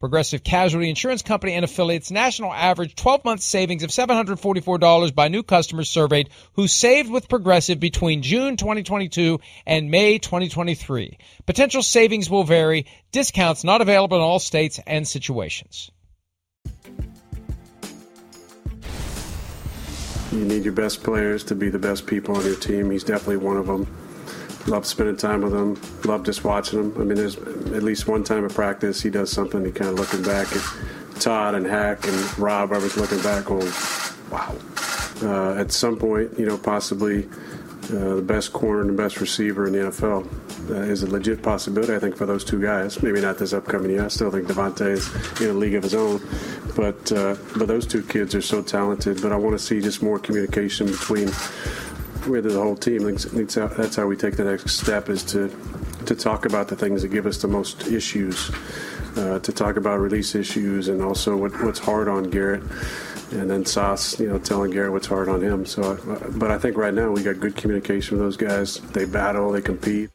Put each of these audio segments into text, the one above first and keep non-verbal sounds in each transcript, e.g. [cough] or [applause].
Progressive Casualty Insurance Company and affiliates national average 12 month savings of $744 by new customers surveyed who saved with Progressive between June 2022 and May 2023. Potential savings will vary, discounts not available in all states and situations. You need your best players to be the best people on your team. He's definitely one of them. Love spending time with him. Love just watching him. I mean, there's at least one time of practice he does something. He kind of looking back at Todd and Hack and Rob. I was looking back going, wow. Uh, at some point, you know, possibly uh, the best corner and the best receiver in the NFL uh, is a legit possibility. I think for those two guys. Maybe not this upcoming year. I still think Davante is in a league of his own, but uh, but those two kids are so talented. But I want to see just more communication between with the whole team. That's how we take the next step is to to talk about the things that give us the most issues, uh, to talk about release issues, and also what, what's hard on Garrett. And then Sauce, you know, telling Garrett what's hard on him. So, but I think right now we got good communication with those guys. They battle, they compete.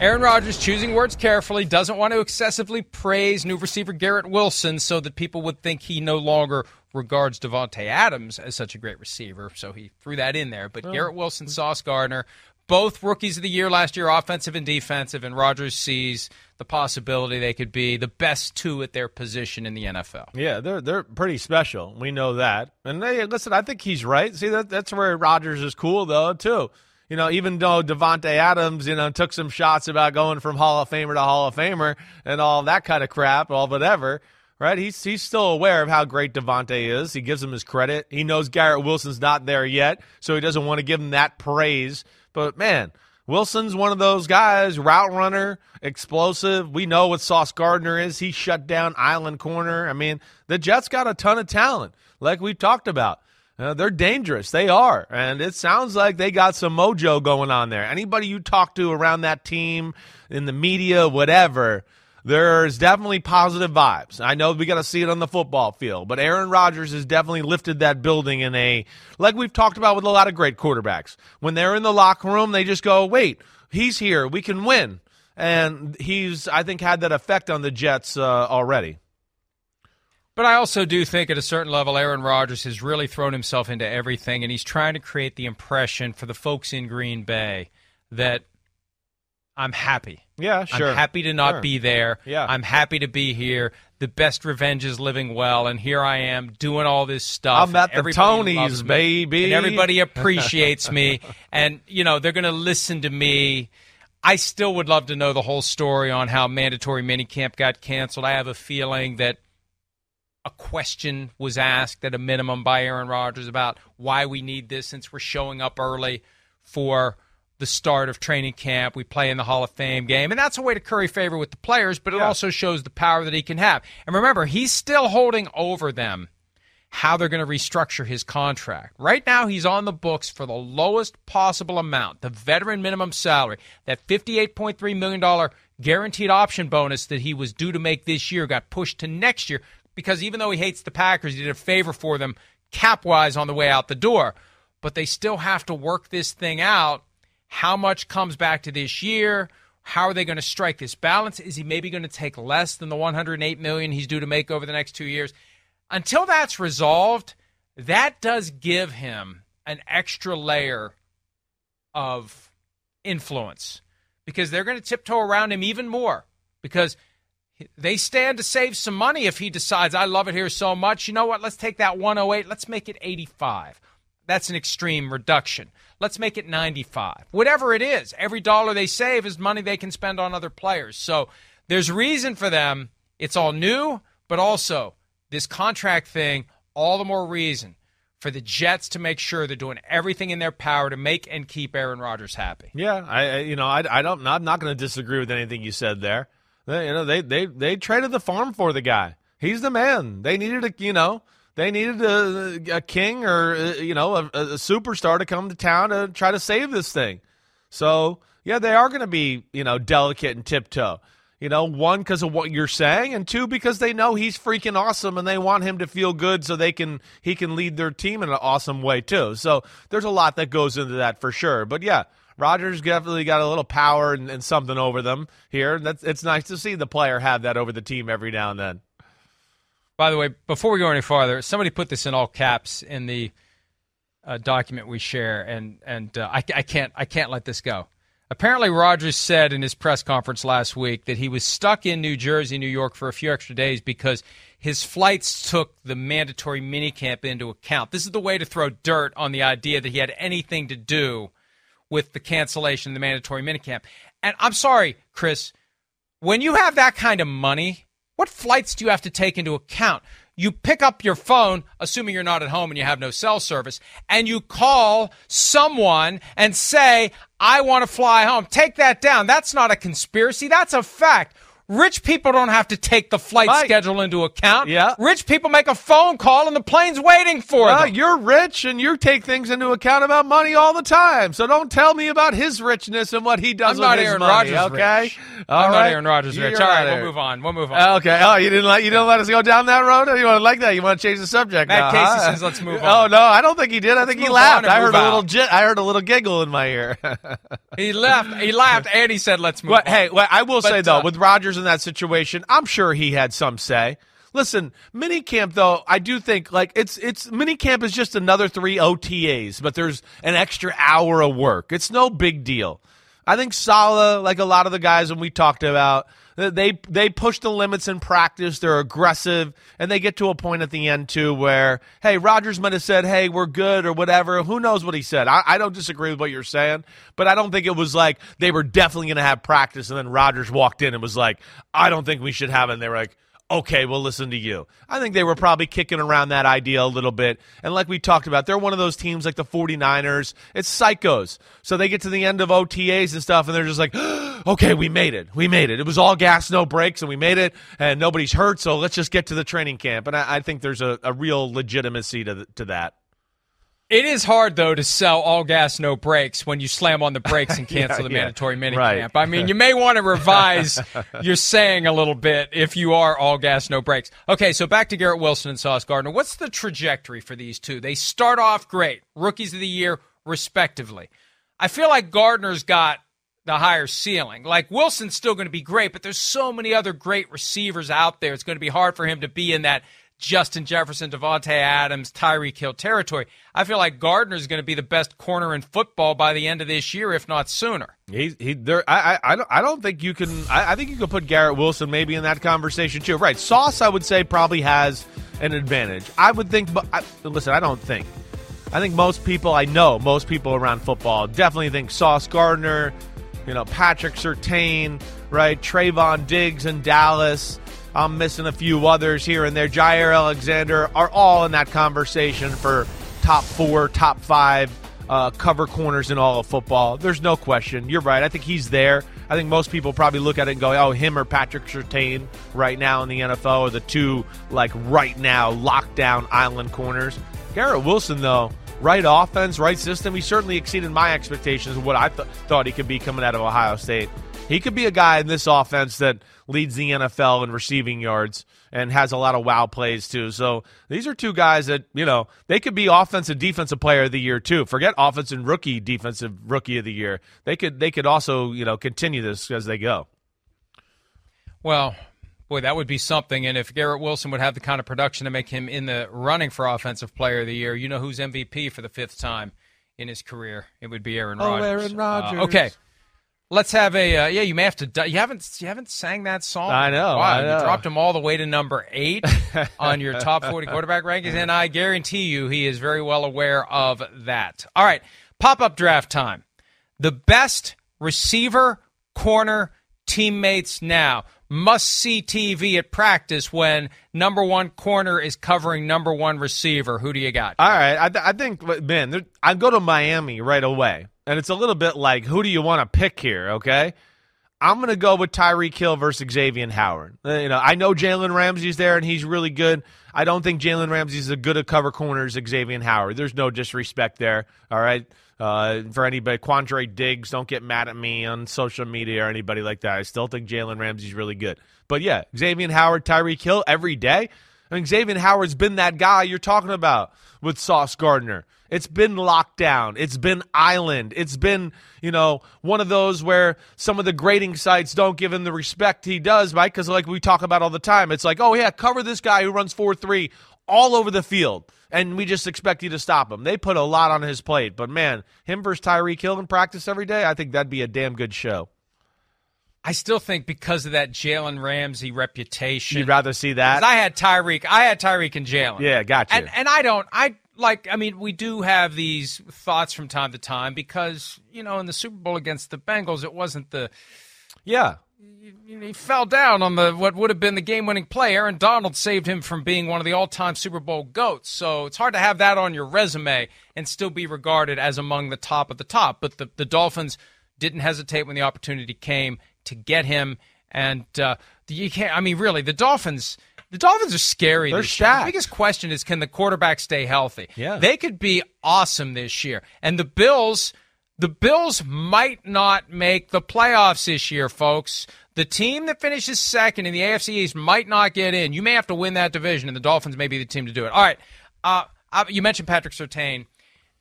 Aaron Rodgers choosing words carefully, doesn't want to excessively praise new receiver Garrett Wilson so that people would think he no longer regards Davante Adams as such a great receiver. So he threw that in there. But oh. Garrett Wilson, Sauce Gardner, both rookies of the year last year, offensive and defensive, and Rodgers sees the possibility they could be the best two at their position in the NFL. Yeah, they're they're pretty special. We know that. And they, listen, I think he's right. See that that's where Rodgers is cool though too you know, even though Davante Adams, you know, took some shots about going from Hall of Famer to Hall of Famer and all that kind of crap, all whatever, right? He's he's still aware of how great Davante is. He gives him his credit. He knows Garrett Wilson's not there yet, so he doesn't want to give him that praise. But man, Wilson's one of those guys, route runner, explosive. We know what Sauce Gardner is. He shut down Island Corner. I mean, the Jets got a ton of talent, like we talked about. Uh, they're dangerous. They are. And it sounds like they got some mojo going on there. Anybody you talk to around that team, in the media, whatever, there's definitely positive vibes. I know we got to see it on the football field, but Aaron Rodgers has definitely lifted that building in a, like we've talked about with a lot of great quarterbacks. When they're in the locker room, they just go, wait, he's here. We can win. And he's, I think, had that effect on the Jets uh, already. But I also do think at a certain level, Aaron Rodgers has really thrown himself into everything, and he's trying to create the impression for the folks in Green Bay that I'm happy. Yeah, sure. I'm happy to not sure. be there. Yeah. I'm happy to be here. The best revenge is living well, and here I am doing all this stuff. I'm at the Tonys, baby. And everybody appreciates me. [laughs] And, you know, they're going to listen to me. I still would love to know the whole story on how mandatory minicamp got canceled. I have a feeling that a question was asked at a minimum by Aaron Rodgers about why we need this since we're showing up early for the start of training camp. We play in the Hall of Fame game. And that's a way to curry favor with the players, but it yeah. also shows the power that he can have. And remember, he's still holding over them how they're going to restructure his contract. Right now, he's on the books for the lowest possible amount, the veteran minimum salary. That $58.3 million guaranteed option bonus that he was due to make this year got pushed to next year because even though he hates the Packers, he did a favor for them cap wise on the way out the door. But they still have to work this thing out. How much comes back to this year? How are they going to strike this balance? Is he maybe going to take less than the 108 million he's due to make over the next two years? Until that's resolved, that does give him an extra layer of influence because they're going to tiptoe around him even more because they stand to save some money if he decides I love it here so much. You know what? Let's take that 108, let's make it 85. That's an extreme reduction. Let's make it 95. Whatever it is, every dollar they save is money they can spend on other players. So there's reason for them. It's all new, but also this contract thing, all the more reason for the Jets to make sure they're doing everything in their power to make and keep Aaron Rodgers happy. Yeah, I you know I, I don't I'm not going to disagree with anything you said there. They, you know they they they traded the farm for the guy. He's the man. They needed a you know they needed a, a king or uh, you know a, a superstar to come to town to try to save this thing. So yeah, they are going to be you know delicate and tiptoe. You know, one because of what you're saying, and two because they know he's freaking awesome, and they want him to feel good so they can he can lead their team in an awesome way too. So there's a lot that goes into that for sure. But yeah, Rodgers definitely got a little power and, and something over them here. That's it's nice to see the player have that over the team every now and then. By the way, before we go any farther, somebody put this in all caps in the uh, document we share, and and uh, I, I can't I can't let this go. Apparently, Rodgers said in his press conference last week that he was stuck in New Jersey, New York for a few extra days because his flights took the mandatory minicamp into account. This is the way to throw dirt on the idea that he had anything to do with the cancellation of the mandatory minicamp. And I'm sorry, Chris, when you have that kind of money, what flights do you have to take into account? you pick up your phone, assuming you're not at home and you have no cell service, and you call someone and say, I want to fly home. Take that down. That's not a conspiracy. That's a fact. Rich people don't have to take the flight Mike. schedule into account. Yeah. Rich people make a phone call and the plane's waiting for well, them. You're rich and you take things into account about money all the time. So don't tell me about his richness and what he does I'm not Aaron money. Rodgers okay. Rich. All I'm right. not Aaron Rodgers rich. All right, we'll move on. We'll move on. Okay. Oh, you didn't let you didn't let us go down that road. You want to like that? You want to change the subject? Matt now, Casey huh? says let's move on. Oh no, I don't think he did. I let's think he laughed. I heard a little j- I heard a little giggle in my ear. [laughs] he laughed. He laughed and he said let's move. But, on. Hey, well, I will but, say though, uh, with Rodgers in that situation I'm sure he had some say. Listen, minicamp though, I do think like it's it's minicamp is just another three OTAs, but there's an extra hour of work. It's no big deal. I think Saleh, like a lot of the guys when we talked about, they they push the limits in practice. They're aggressive, and they get to a point at the end too where, hey, Rodgers might have said, "Hey, we're good" or whatever. Who knows what he said? I, I don't disagree with what you're saying, but I don't think it was like they were definitely going to have practice, and then Rodgers walked in and was like, "I don't think we should have it." And they were like okay, we'll listen to you. I think they were probably kicking around that idea a little bit. And like we talked about, they're one of those teams like the 49ers. It's psychos. So they get to the end of OTAs and stuff, and they're just like, [gasps] oh, okay, we made it. We made it. It was all gas, no brakes, and we made it, and nobody's hurt, so let's just get to the training camp. And I, I think there's a, a real legitimacy to, to that. It is hard though to sell all gas no brakes when you slam on the brakes and [laughs] cancel yeah, the mandatory minicamp. Right. I mean, you [laughs] may want to revise your saying a little bit if you are all gas no brakes. Okay, so back to Garrett Wilson and Sauce Gardner. What's the trajectory for these two? They start off great, rookies of the year respectively. I feel like Gardner's got the higher ceiling. Like Wilson's still going to be great, but there's so many other great receivers out there. It's going to be hard for him to be in that Justin Jefferson, Davante Adams, Tyreek Hill territory. I feel like Gardner's going to be the best corner in football by the end of this year, if not sooner. He, he, there. I, I, I don't think you can. I, I think you could put Garrett Wilson maybe in that conversation too. Right, Sauce, I would say probably has an advantage. I would think, but I, listen, I don't think. I think most people, I know most people around football definitely think Sauce Gardner, you know, Patrick Surtain, right, Trevon Diggs in Dallas. I'm missing a few others here and there. Jaire Alexander are all in that conversation for top four, top five uh, cover corners in all of football. There's no question. You're right. I think he's there. I think most people probably look at it and go, "Oh, him or Patrick Surtain right now in the NFL are the two like right now lockdown island corners." Garrett Wilson, though, right offense, right system, he certainly exceeded my expectations of what I th- thought he could be coming out of Ohio State. He could be a guy in this offense that leads the NFL in receiving yards and has a lot of wow plays too. So these are two guys that, you know, they could be offensive defensive player of the year too. Forget offensive rookie defensive rookie of the year. They could they could also, you know, continue this as they go. Well, boy, that would be something. And if Garrett Wilson would have the kind of production to make him in the running for offensive player of the year, you know who's MVP for the fifth time in his career? It would be Aaron Rodgers. Oh, Aaron Rodgers. Uh, okay. Let's have a uh, yeah. You may have to. You haven't you haven't sang that song. I know. Wow, I know. you dropped him all the way to number eight [laughs] on your top forty quarterback rankings, and I guarantee you he is very well aware of that. All right, pop up draft time. The best receiver, corner, teammates now must see TV at practice when number one corner is covering number one receiver. Who do you got? All right, I, th- I think man, I go to Miami right away, and it's a little bit like who do you want to pick here? Okay, I'm going to go with Tyreek Hill versus Xavier Howard. Uh, you know, I know Jalen Ramsey's there and he's really good. I don't think Jalen Ramsey's as good a cover corner as Xavier Howard. There's no disrespect there. All right. Uh, for anybody, Quandre Diggs, don't get mad at me on social media or anybody like that. I still think Jalen Ramsey's really good. But yeah, Xavier Howard, Tyreek Hill every day. I mean, Xavier Howard's been that guy you're talking about with Sauce Gardner. It's been lockdown. It's been island. It's been, you know, one of those where some of the grading sites don't give him the respect he does, right? Because, like we talk about all the time, it's like, oh, yeah, cover this guy who runs 4 3 all over the field. And we just expect you to stop him. They put a lot on his plate. But, man, him versus Tyreek Hill in practice every day, I think that'd be a damn good show. I still think because of that Jalen Ramsey reputation, you'd rather see that. I had Tyreek, I had Tyreek and Jalen. Yeah, got you. And, and I don't. I like. I mean, we do have these thoughts from time to time because you know in the Super Bowl against the Bengals, it wasn't the. Yeah. He fell down on the what would have been the game-winning play. Aaron Donald saved him from being one of the all-time Super Bowl goats. So it's hard to have that on your resume and still be regarded as among the top of the top. But the, the Dolphins didn't hesitate when the opportunity came to get him. And uh, you can't. I mean, really, the Dolphins. The Dolphins are scary. They're stacked. The biggest question is, can the quarterback stay healthy? Yeah. they could be awesome this year. And the Bills, the Bills might not make the playoffs this year, folks. The team that finishes second in the AFC East might not get in. You may have to win that division, and the Dolphins may be the team to do it. All right. Uh, uh, you mentioned Patrick Surtain,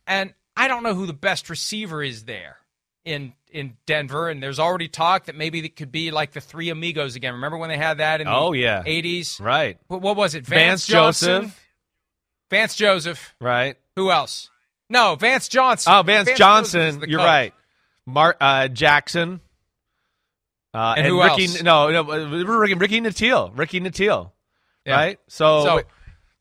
and I don't know who the best receiver is there in in Denver, and there's already talk that maybe it could be like the three amigos again. Remember when they had that in the Oh, yeah. 80s? Right. What, what was it? Vance Johnson? Joseph. Vance Joseph. Right. Who else? No, Vance Johnson. Oh, Vance, is Johnson. You're right. Mark uh, Jackson. Uh, And who Ricky, else? No, no, uh, Ricky, Ricky Nattiel. Ricky Nattiel. Yeah. Right. So, So-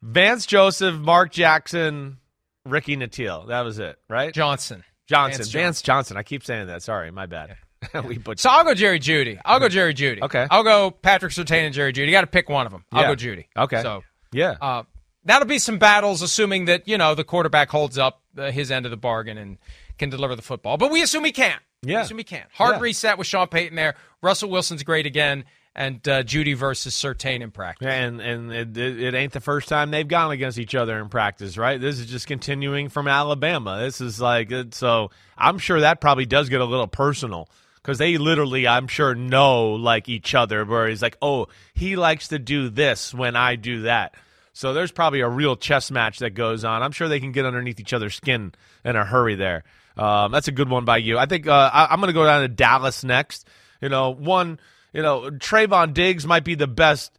Vance Joseph, Mark Jackson, Ricky Nattiel. That was it. Right. Johnson. Johnson. Vance Vance, Johnson. I keep saying that. Sorry, my bad. [laughs] we butchered. So I'll go Jerry Jeudy. I'll go Jerry Jeudy. Okay. I'll go Patrick Surtain and Jerry Jeudy. You got to pick one of them. I'll Yeah. go Jeudy. Okay. So yeah. uh, that'll be some battles, assuming that you know the quarterback holds up his end of the bargain and can deliver the football. But we assume he can. We Yeah. assume he can. Hard Yeah. reset with Sean Payton there. Russell Wilson's great again, and uh, Jeudy versus Surtain in practice. And and it, it, it ain't the first time they've gone against each other in practice, right? This is just continuing from Alabama. This is like so. I'm sure that probably does get a little personal because they literally, I'm sure, know like each other. Where he's like, oh, he likes to do this when I do that. So there's probably a real chess match that goes on. I'm sure they can get underneath each other's skin in a hurry there. Um, that's a good one by you. I think uh, I, I'm going to go down to Dallas next. You know, one, you know, Trevon Diggs might be the best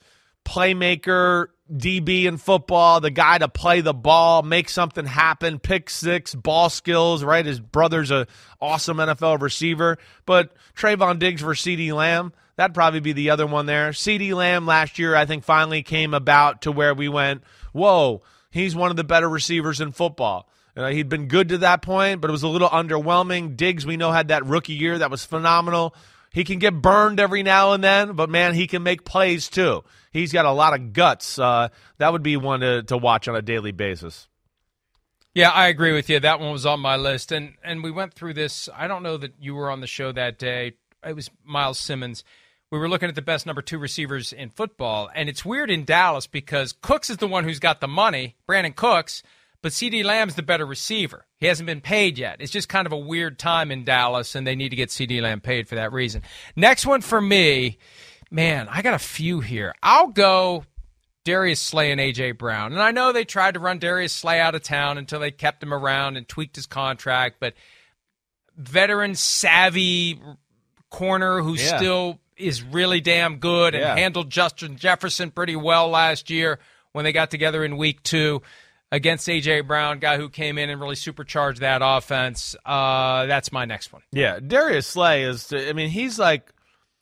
playmaker DB in football, the guy to play the ball, make something happen, pick six, ball skills, right? His brother's a awesome NFL receiver, but Trevon Diggs versus CeeDee Lamb, that'd probably be the other one there. CeeDee Lamb last year, I think, finally came about to where we went, whoa, he's one of the better receivers in football. He'd been good to that point, but it was a little underwhelming. Diggs, we know, had that rookie year that was phenomenal. He can get burned every now and then, but man, he can make plays too. He's got a lot of guts. Uh, that would be one to, to watch on a daily basis. Yeah, I agree with you. That one was on my list, and and we went through this. I don't know that you were on the show that day. It was Myles Simmons. We were looking at the best number two receivers in football, and it's weird in Dallas because Cooks is the one who's got the money, Brandin Cooks, but CeeDee Lamb's the better receiver. He hasn't been paid yet. It's just kind of a weird time in Dallas, and they need to get CeeDee Lamb paid for that reason. Next one for me, man, I got a few here. I'll go Darius Slay and AJ Brown. And I know they tried to run Darius Slay out of town until they kept him around and tweaked his contract, but veteran savvy corner who's yeah. still is really damn good and yeah. handled Justin Jefferson pretty well last year when they got together in week two against AJ Brown, guy who came in and really supercharged that offense. Uh, that's my next one. Yeah, Darius Slay is. I mean, he's like.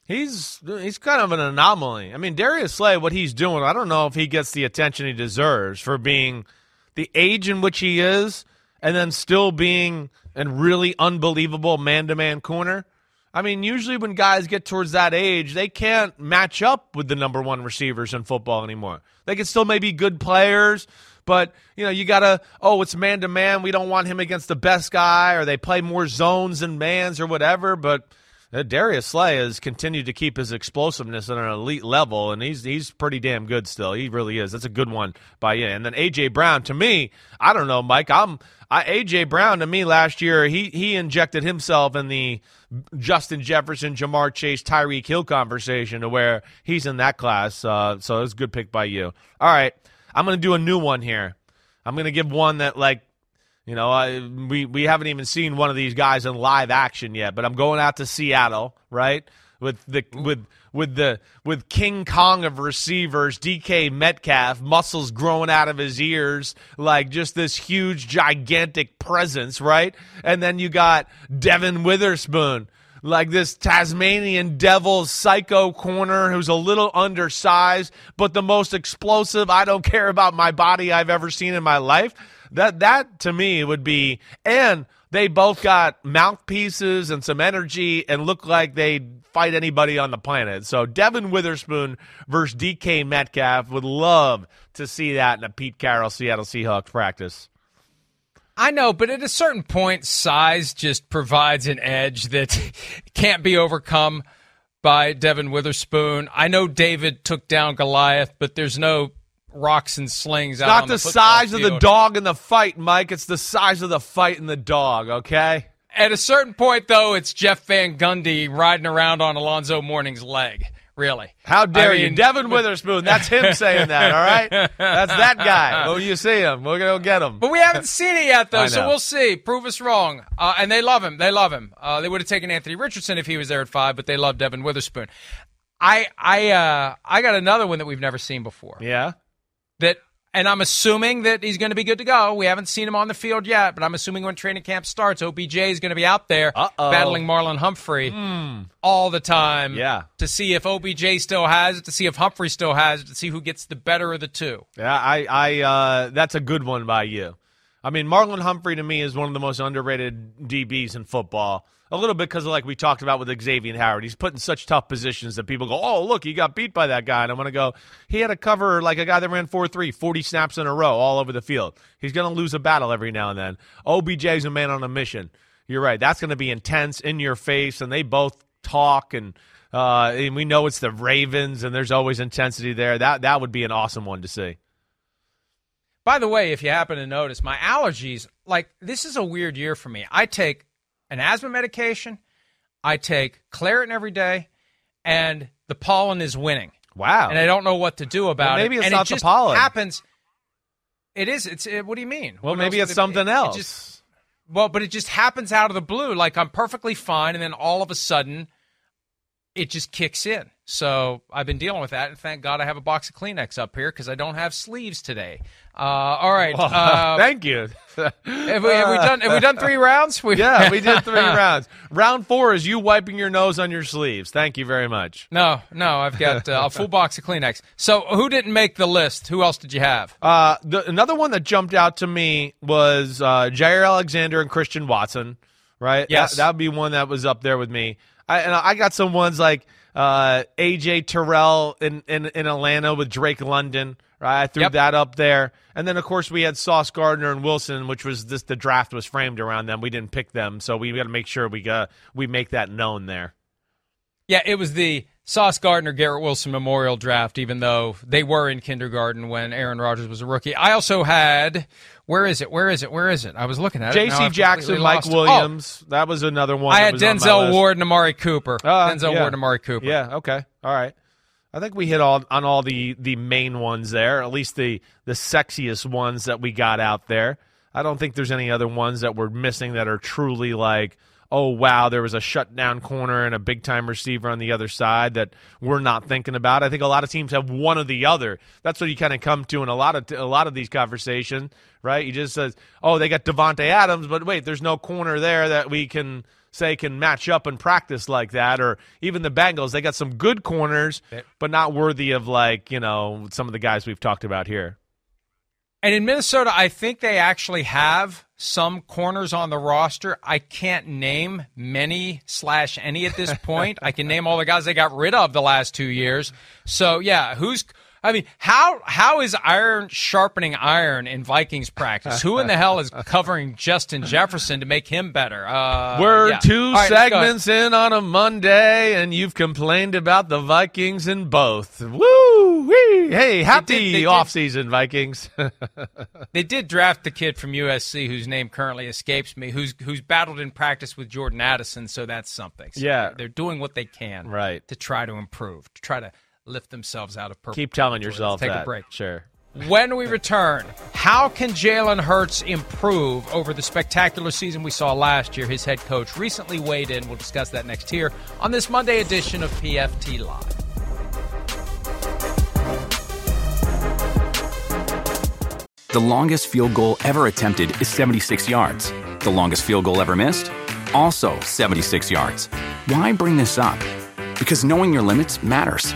He's he's kind of an anomaly. I mean, Darius Slay, what he's doing, I don't know if he gets the attention he deserves for being the age in which he is, and then still being a really unbelievable man-to-man corner. I mean, usually when guys get towards that age, they can't match up with the number one receivers in football anymore. They can still maybe good players, but you know, you gotta. Oh, it's man to man. We don't want him against the best guy, or they play more zones and mans or whatever. But Darius Slay has continued to keep his explosiveness at an elite level, and he's he's pretty damn good still. He really is. That's a good one by you. And then AJ Brown, to me, I don't know, Mike. I'm I, AJ Brown to me last year. He he injected himself in the Justin Jefferson, Ja'Marr Chase, Tyreek Hill conversation to where he's in that class. Uh, so it's a good pick by you. All right, I'm gonna do a new one here. I'm gonna give one that like you know, I, we we haven't even seen one of these guys in live action yet, but I'm going out to Seattle, right? With the with with the with King Kong of receivers, DK Metcalf, muscles growing out of his ears, like just this huge gigantic presence, right? And then you got Devon Witherspoon, like this Tasmanian devil psycho corner who's a little undersized, but the most explosive, I don't care about my body I've ever seen in my life. That that to me would be and they both got mouthpieces and some energy and look like they'd fight anybody on the planet. So Devon Witherspoon versus DK Metcalf would love to see that in a Pete Carroll Seattle Seahawks practice. I know, but at a certain point, size just provides an edge that [laughs] can't be overcome by Devon Witherspoon. I know David took down Goliath, but there's no rocks and slings. It's not the, the size field. of the dog in the fight, Mike. It's the size of the fight in the dog. Okay. At a certain point, though, it's Jeff Van Gundy riding around on Alonzo Mourning's leg. Really? How dare I mean, you, Devon Witherspoon? That's him [laughs] saying that. All right, that's that guy. [laughs] When you see him, we're gonna get him. But we haven't seen it yet, though, [laughs] so we'll see. Prove us wrong. Uh, and they love him. They love him. Uh, they would have taken Anthony Richardson if he was there at five, but they love Devon Witherspoon. I I uh, I got another one that we've never seen before. Yeah that and I'm assuming that he's going to be good to go. We haven't seen him on the field yet, but I'm assuming when training camp starts, OBJ is going to be out there Uh-oh. battling Marlon Humphrey mm. all the time. Yeah. To see if OBJ still has it, to see if Humphrey still has it, to see who gets the better of the two. Yeah, I, I, uh, that's a good one by you. I mean, Marlon Humphrey to me is one of the most underrated DBs in football a little bit because like we talked about with Xavier Howard. He's put in such tough positions that people go, oh, look, he got beat by that guy. And I'm going to go, he had a cover like a guy that ran 4 3, 40 snaps in a row all over the field. He's going to lose a battle every now and then. OBJ's a man on a mission. You're right. That's going to be intense, in your face, and they both talk and. Uh, and we know it's the Ravens, and there's always intensity there. That that would be an awesome one to see. By the way, if you happen to notice, my allergies, like this is a weird year for me. I take an asthma medication. I take Claritin every day, and the pollen is winning. Wow! And I don't know what to do about well, maybe it. Maybe it's and not it the pollen. Happens. It is. It's. It, what do you mean? Well, what maybe it's something it, else. It just, well, but it just happens out of the blue. Like I'm perfectly fine, and then all of a sudden, it just kicks in. So I've been dealing with that, and thank God I have a box of Kleenex up here because I don't have sleeves today. Uh, all right. Uh, [laughs] thank you. [laughs] have, we, have, we, done? Have we done three rounds? We, yeah, we did [laughs] three rounds. Round four is you wiping your nose on your sleeves. Thank you very much. No, no, I've got uh, a full box of Kleenex. So who didn't make the list? Who else did you have? Uh, the, another one that jumped out to me was uh, Jaire Alexander and Christian Watson. Right. Yes, that would be one that was up there with me. I, and I got some ones like uh, AJ Terrell in, in, in Atlanta with Drake London. Right, I threw yep. that up there, and then of course we had Sauce Gardner and Wilson, which was this the draft was framed around them. We didn't pick them, so we got to make sure we got we make that known there. Yeah, it was the Sauce Gardner, Garrett Wilson Memorial Draft, even though they were in kindergarten when Aaron Rodgers was a rookie. I also had, where is it? Where is it? Where is it? I was looking at it. J.C. Jackson, Mike Williams. Oh, that was another one. I had Denzel Ward and Amari Cooper. Uh, Denzel yeah. Ward and Amari Cooper. Yeah, okay. All right. I think we hit all on all the the main ones there, at least the the sexiest ones that we got out there. I don't think there's any other ones that we're missing that are truly like – oh wow, there was a shutdown corner and a big time receiver on the other side that we're not thinking about. I think a lot of teams have one or the other. That's what you kind of come to in a lot of a lot of these conversations, right? You just says, oh, they got Davante Adams, but wait, there's no corner there that we can say can match up and practice like that or even the Bengals they got some good corners but not worthy of like you know some of the guys we've talked about here and in Minnesota I think they actually have some corners on the roster. I can't name many slash any at this point. I can name all the guys they got rid of the last two years. So yeah, who's I mean, how how is iron sharpening iron in Vikings practice? Who in the hell is covering Justin Jefferson to make him better? Uh, We're yeah. two right, segments in on a Monday, and you've complained about the Vikings in both. Woo! Wee! Hey, happy they did, off season, Vikings. [laughs] they did draft the kid from USC, whose name currently escapes me, who's who's battled in practice with Jordan Addison, so that's something. So yeah, they're doing what they can, right, to try to improve, to try to lift themselves out of purple. Keep telling yourself Let's take that. a break. Sure. When we return, how can Jalen Hurts improve over the spectacular season we saw last year? His head coach recently weighed in. We'll discuss that next here on this Monday edition of PFT Live. The longest field goal ever attempted is 76 yards. The longest field goal ever missed? Also 76 yards. Why bring this up? Because knowing your limits matters,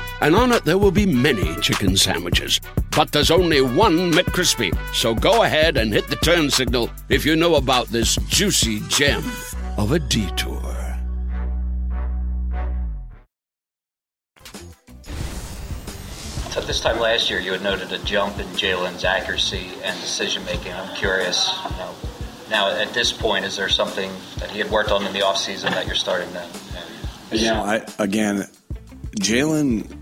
and on it there will be many chicken sandwiches. But there's only one McCrispy. So go ahead and hit the turn signal if you know about this juicy gem of a detour. So this time last year, you had noted a jump in Jalen's accuracy and decision making. I'm curious, you know, now at this point, is there something that he had worked on in the offseason that you're starting to? You know, I, again, Jalen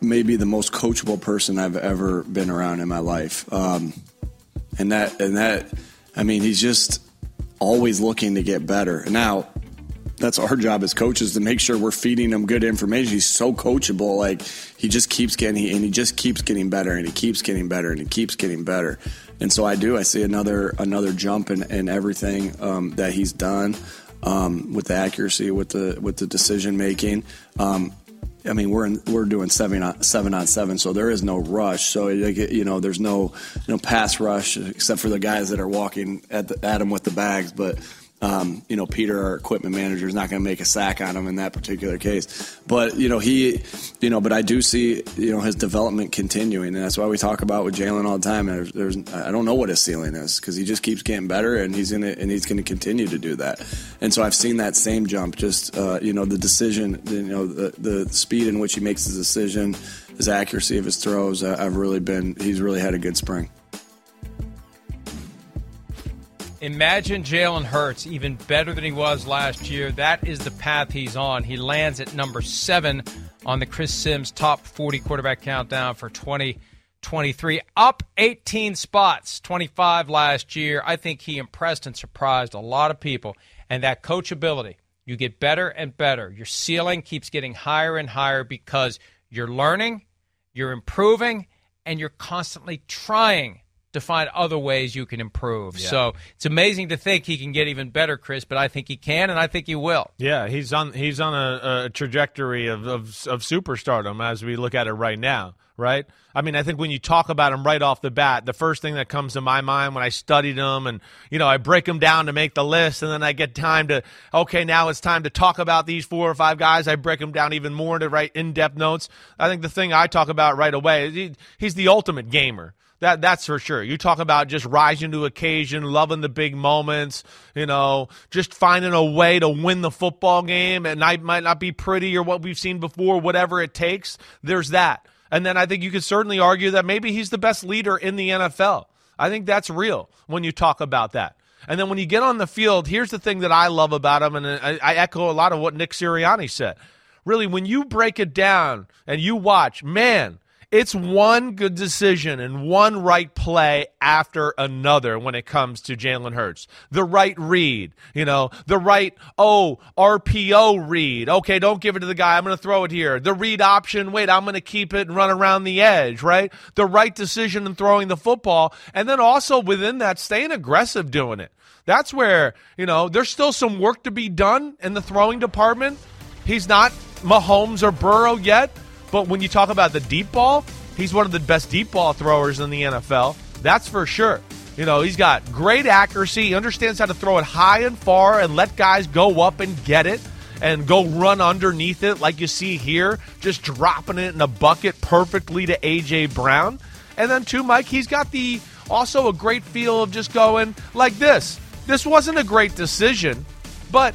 may be the most coachable person I've ever been around in my life. Um, and that, and that, I mean, he's just always looking to get better. Now, that's our job as coaches to make sure we're feeding him good information. He's so coachable. Like he just keeps getting, and he just keeps getting better, and he keeps getting better, and he keeps getting better. And so I do. I see another another jump in, in everything um, that he's done um, with the accuracy, with the with the decision making. Um, I mean, we're in, we're doing seven on seven on seven, so there is no rush. So you know, there's no no pass rush except for the guys that are walking at the, at him with the bags. But um, you know, Peter, our equipment manager, is not going to make a sack on him in that particular case. But you know, he, you know, but I do see you know his development continuing, and that's why we talk about with Jalen all the time. There's, there's, I don't know what his ceiling is because he just keeps getting better, and he's it, and he's going to continue to do that. And so I've seen that same jump, just uh, you know, the decision, you know, the the speed in which he makes his decision, his accuracy of his throws. I've really been, he's really had a good spring. Imagine Jalen Hurts even better than he was last year. That is the path he's on. He lands at number seven on the Chris Sims top 40 quarterback countdown for 2023, up 18 spots, 25 last year. I think he impressed and surprised a lot of people. And that coachability, you get better and better. Your ceiling keeps getting higher and higher because you're learning, you're improving, and you're constantly trying to find other ways you can improve. Yeah. So it's amazing to think he can get even better, Chris. But I think he can, and I think he will. Yeah, he's on he's on a, a trajectory of, of of superstardom as we look at it right now. Right. I mean, I think when you talk about him right off the bat, the first thing that comes to my mind when I studied him and you know I break him down to make the list, and then I get time to okay, now it's time to talk about these four or five guys. I break them down even more to write in depth notes. I think the thing I talk about right away is he, he's the ultimate gamer. That that's for sure. You talk about just rising to occasion, loving the big moments, you know, just finding a way to win the football game. And I might not be pretty or what we've seen before, whatever it takes. There's that. And then I think you could certainly argue that maybe he's the best leader in the NFL. I think that's real when you talk about that. And then when you get on the field, here's the thing that I love about him, and I, I echo a lot of what Nick Sirianni said. Really, when you break it down and you watch, man, it's one good decision and one right play after another when it comes to Jalen Hurts. The right read, you know, the right, oh, RPO read. Okay, don't give it to the guy. I'm going to throw it here. The read option, wait, I'm going to keep it and run around the edge, right? The right decision in throwing the football. And then also within that, staying aggressive doing it. That's where, you know, there's still some work to be done in the throwing department. He's not Mahomes or Burrow yet, but when you talk about the deep ball, he's one of the best deep ball throwers in the NFL. That's for sure. You know, he's got great accuracy. He understands how to throw it high and far and let guys go up and get it and go run underneath it like you see here, just dropping it in a bucket perfectly to AJ Brown. And then too, Mike, he's got the also a great feel of just going like this. This wasn't a great decision, but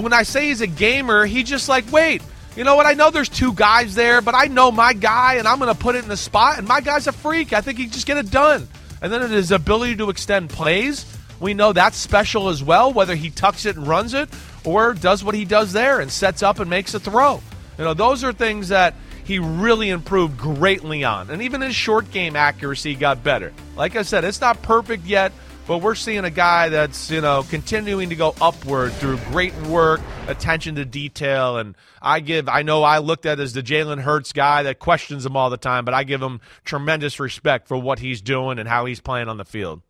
when I say he's a gamer, he just like, wait, you know what? I know there's two guys there, but I know my guy, and I'm going to put it in the spot, and my guy's a freak. I think he can just get it done. And then his ability to extend plays, we know that's special as well, whether he tucks it and runs it or does what he does there and sets up and makes a throw. You know, those are things that he really improved greatly on. And even his short game accuracy got better. Like I said, it's not perfect yet, but we're seeing a guy that's, you know, continuing to go upward through great work, attention to detail. And I give, I know I looked at as the Jalen Hurts guy that questions him all the time, but I give him tremendous respect for what he's doing and how he's playing on the field.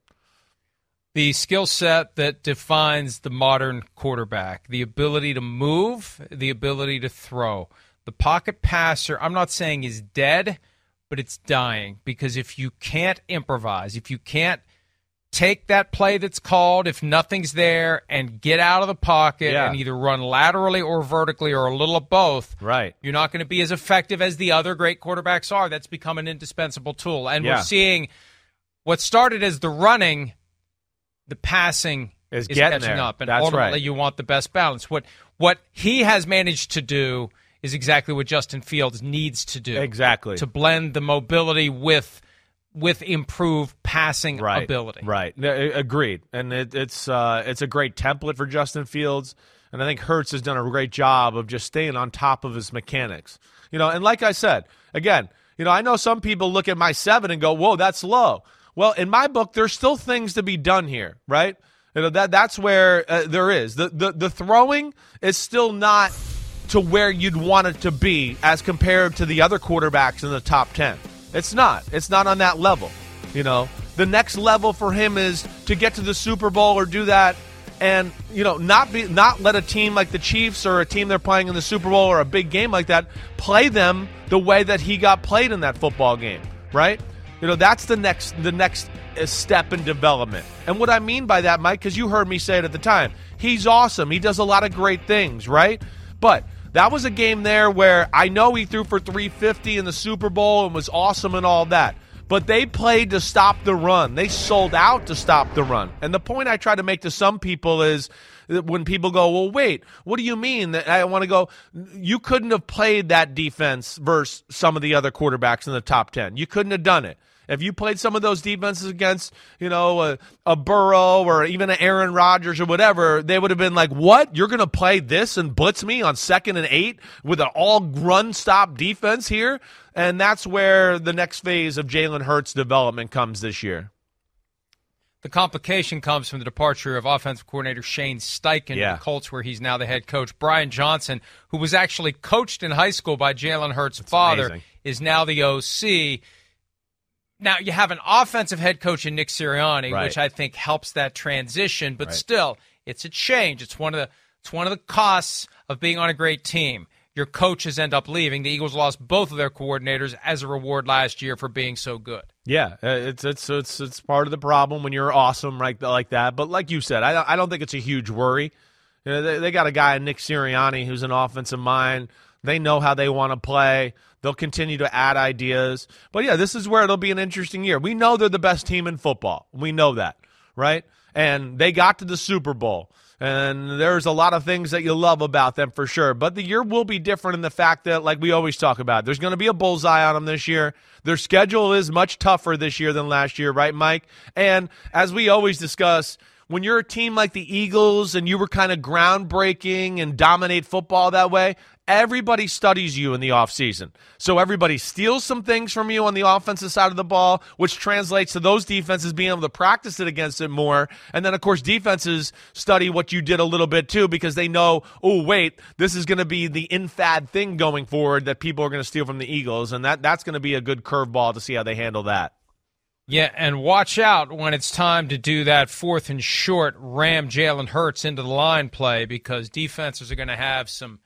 The skill set that defines the modern quarterback, the ability to move, the ability to throw. The pocket passer, I'm not saying is dead, but it's dying because if you can't improvise, if you can't take that play that's called if nothing's there and get out of the pocket Yeah. and either run laterally or vertically or a little of both. Right. You're not going to be as effective as the other great quarterbacks are. That's become an indispensable tool. And Yeah. we're seeing what started as the running, the passing Is is, getting catching there. up. And That's ultimately right. you want the best balance. What what he has managed to do is exactly what Justin Fields needs to do. Exactly. To blend the mobility with with improved passing right, ability. Right. Agreed. And it, it's uh, it's a great template for Justin Fields. And I think Hurts has done a great job of just staying on top of his mechanics. You know, and like I said, again, you know, I know some people look at my seven and go, "Whoa, that's low." Well, in my book, there's still things to be done here, right? You know that that's where uh, there is the, the the throwing is still not to where you'd want it to be as compared to the other quarterbacks in the top 10. It's not. It's not on that level. You know, the next level for him is to get to the Super Bowl or do that and, you know, not be not let a team like the Chiefs or a team they're playing in the Super Bowl or a big game like that play them the way that he got played in that football game, right? You know, that's the next the next uh, step in development. And what I mean by that, Mike, because you heard me say it at the time, he's awesome. He does a lot of great things, right? But that was a game there where I know he threw for 350 in the Super Bowl and was awesome and all that. But they played to stop the run. They sold out to stop the run. And the point I try to make to some people is when people go, well, wait, what do you mean? That I want to go, you couldn't have played that defense versus some of the other quarterbacks in the top 10. You couldn't have done it. If you played some of those defenses against, you know, a, a Burrow or even an Aaron Rodgers or whatever, they would have been like, "What? You're going to play this and blitz me on second and eight with an all run stop defense here?" And that's where the next phase of Jalen Hurts' development comes this year. The complication comes from the departure of offensive coordinator Shane Steichen Yeah. to the Colts, where he's now the head coach. Brian Johnson, who was actually coached in high school by Jalen Hurts' father, amazing. is now the OC. Now you have an offensive head coach in Nick Sirianni, Right. which I think helps that transition. But Right. still, it's a change. It's one of the it's one of the costs of being on a great team. Your coaches end up leaving. The Eagles lost both of their coordinators as a reward last year for being so good. Yeah, uh, it's it's it's it's part of the problem when you're awesome right like that. But like you said, I don't- I don't think it's a huge worry. You know, they, they got a guy Nick Sirianni who's an offensive mind. They know how they want to play. They'll continue to add ideas. But yeah, this is where it'll be an interesting year. We know they're the best team in football. We know that, right? And they got to the Super Bowl. And there's a lot of things that you love about them for sure. But the year will be different in the fact that, like we always talk about, there's going to be a bullseye on them this year. Their schedule is much tougher this year than last year, right, Mike? And as we always discuss, when you're a team like the Eagles and you were kind of groundbreaking and dominate football that way, everybody studies you in the offseason. So everybody steals some things from you on the offensive side of the ball, which translates to those defenses being able to practice it against it more. And then, of course, defenses study what you did a little bit too because they know, oh, wait, this is going to be the infad thing going forward that people are going to steal from the Eagles. And that, that's going to be a good curveball to see how they handle that. Yeah, and watch out when it's time to do that fourth and short ram Jalen Hurts into the line play because defenses are going to have some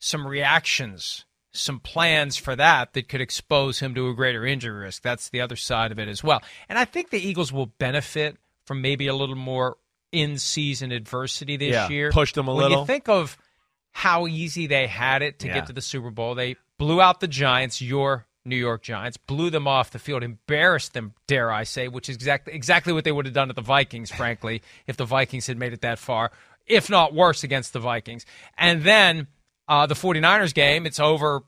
some reactions, some plans for that that could expose him to a greater injury risk. That's the other side of it as well. And I think the Eagles will benefit from maybe a little more in season adversity this Yeah, year. push them a when little. You think of how easy they had it to Yeah. get to the Super Bowl. They blew out the Giants, your New York Giants, blew them off the field, embarrassed them, dare I say, which is exactly exactly what they would have done at the Vikings, frankly, [laughs] if the Vikings had made it that far, if not worse against the Vikings. And then uh, the 49ers game, it's over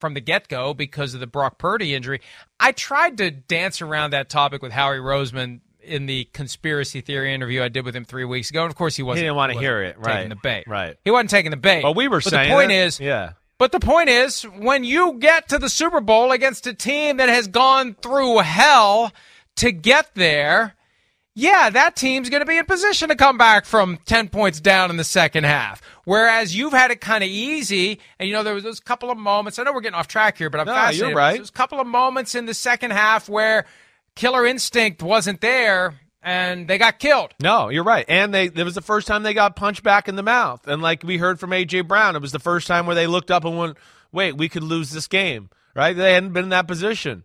from the get go because of the Brock Purdy injury. I tried to dance around that topic with Howie Roseman in the conspiracy theory interview I did with him three weeks ago. And of course, he wasn't. He didn't wanna hear it, Right. taking the bait. right. He wasn't taking the bait. But we were but saying the point it. is, Yeah. But the point is, when you get to the Super Bowl against a team that has gone through hell to get there, yeah, that team's going to be in position to come back from 10 points down in the second half. Whereas you've had it kind of easy, and you know, there was those couple of moments. I know we're getting off track here, but I'm No, fascinated. you're right. There's a couple of moments in the second half where killer instinct wasn't there and they got killed. No, you're right. And they it was the first time they got punched back in the mouth. And like we heard from AJ Brown, it was the first time where they looked up and went, "Wait, we could lose this game." Right? They hadn't been in that position.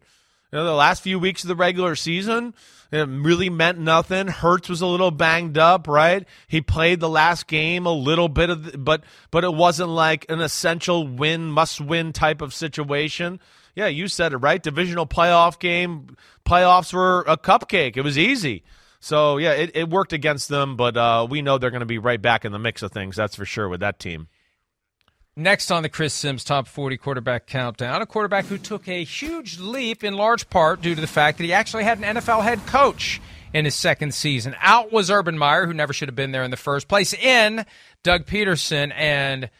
You know, the last few weeks of the regular season, it really meant nothing. Hurts was a little banged up, right? He played the last game a little bit of, the, but but it wasn't like an essential win, must win type of situation. Yeah, you said it right. Divisional playoff game, playoffs were a cupcake. It was easy. So yeah, it, it worked against them, but uh, we know they're going to be right back in the mix of things. That's for sure with that team. Next on the Chris Sims Top 40 Quarterback Countdown, a quarterback who took a huge leap in large part due to the fact that he actually had an NFL head coach in his second season. Out was Urban Meyer, who never should have been there in the first place. In Doug Pederson and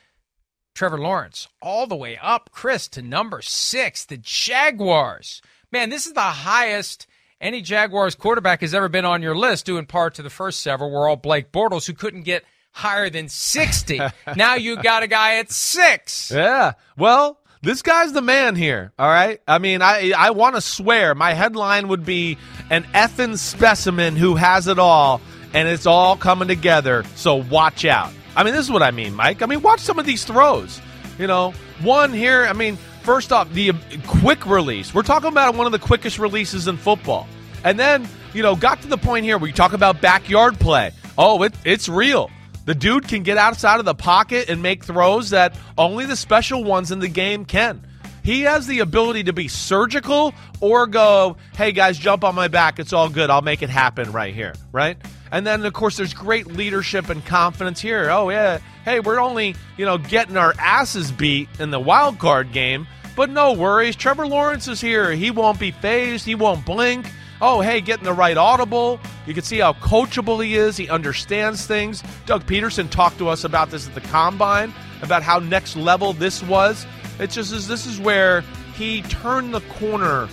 Trevor Lawrence, all the way up, Chris, to number six, the Jaguars. Man, this is the highest any Jaguars quarterback has ever been on your list, due in part to the first several were all Blake Bortles, who couldn't get higher than 60. [laughs] now you got a guy at six. Yeah. Well, this guy's the man here. All right. I mean, I I want to swear my headline would be an effing specimen who has it all, and it's all coming together. So watch out. I mean, this is what I mean, Mike. I mean, watch some of these throws. You know, one here. I mean, first off, the quick release. We're talking about one of the quickest releases in football, and then you know, got to the point here where you talk about backyard play. Oh, it, it's real. The dude can get outside of the pocket and make throws that only the special ones in the game can. He has the ability to be surgical or go, hey guys, jump on my back. It's all good. I'll make it happen right here, right? And then, of course, there's great leadership and confidence here. Oh, yeah. Hey, we're only, you know, getting our asses beat in the wild card game, but no worries. Trevor Lawrence is here. He won't be phased. He won't blink. Oh, hey, getting the right audible. You can see how coachable he is. He understands things. Doug Pederson talked to us about this at the combine, about how next level this was. It's just this is where he turned the corner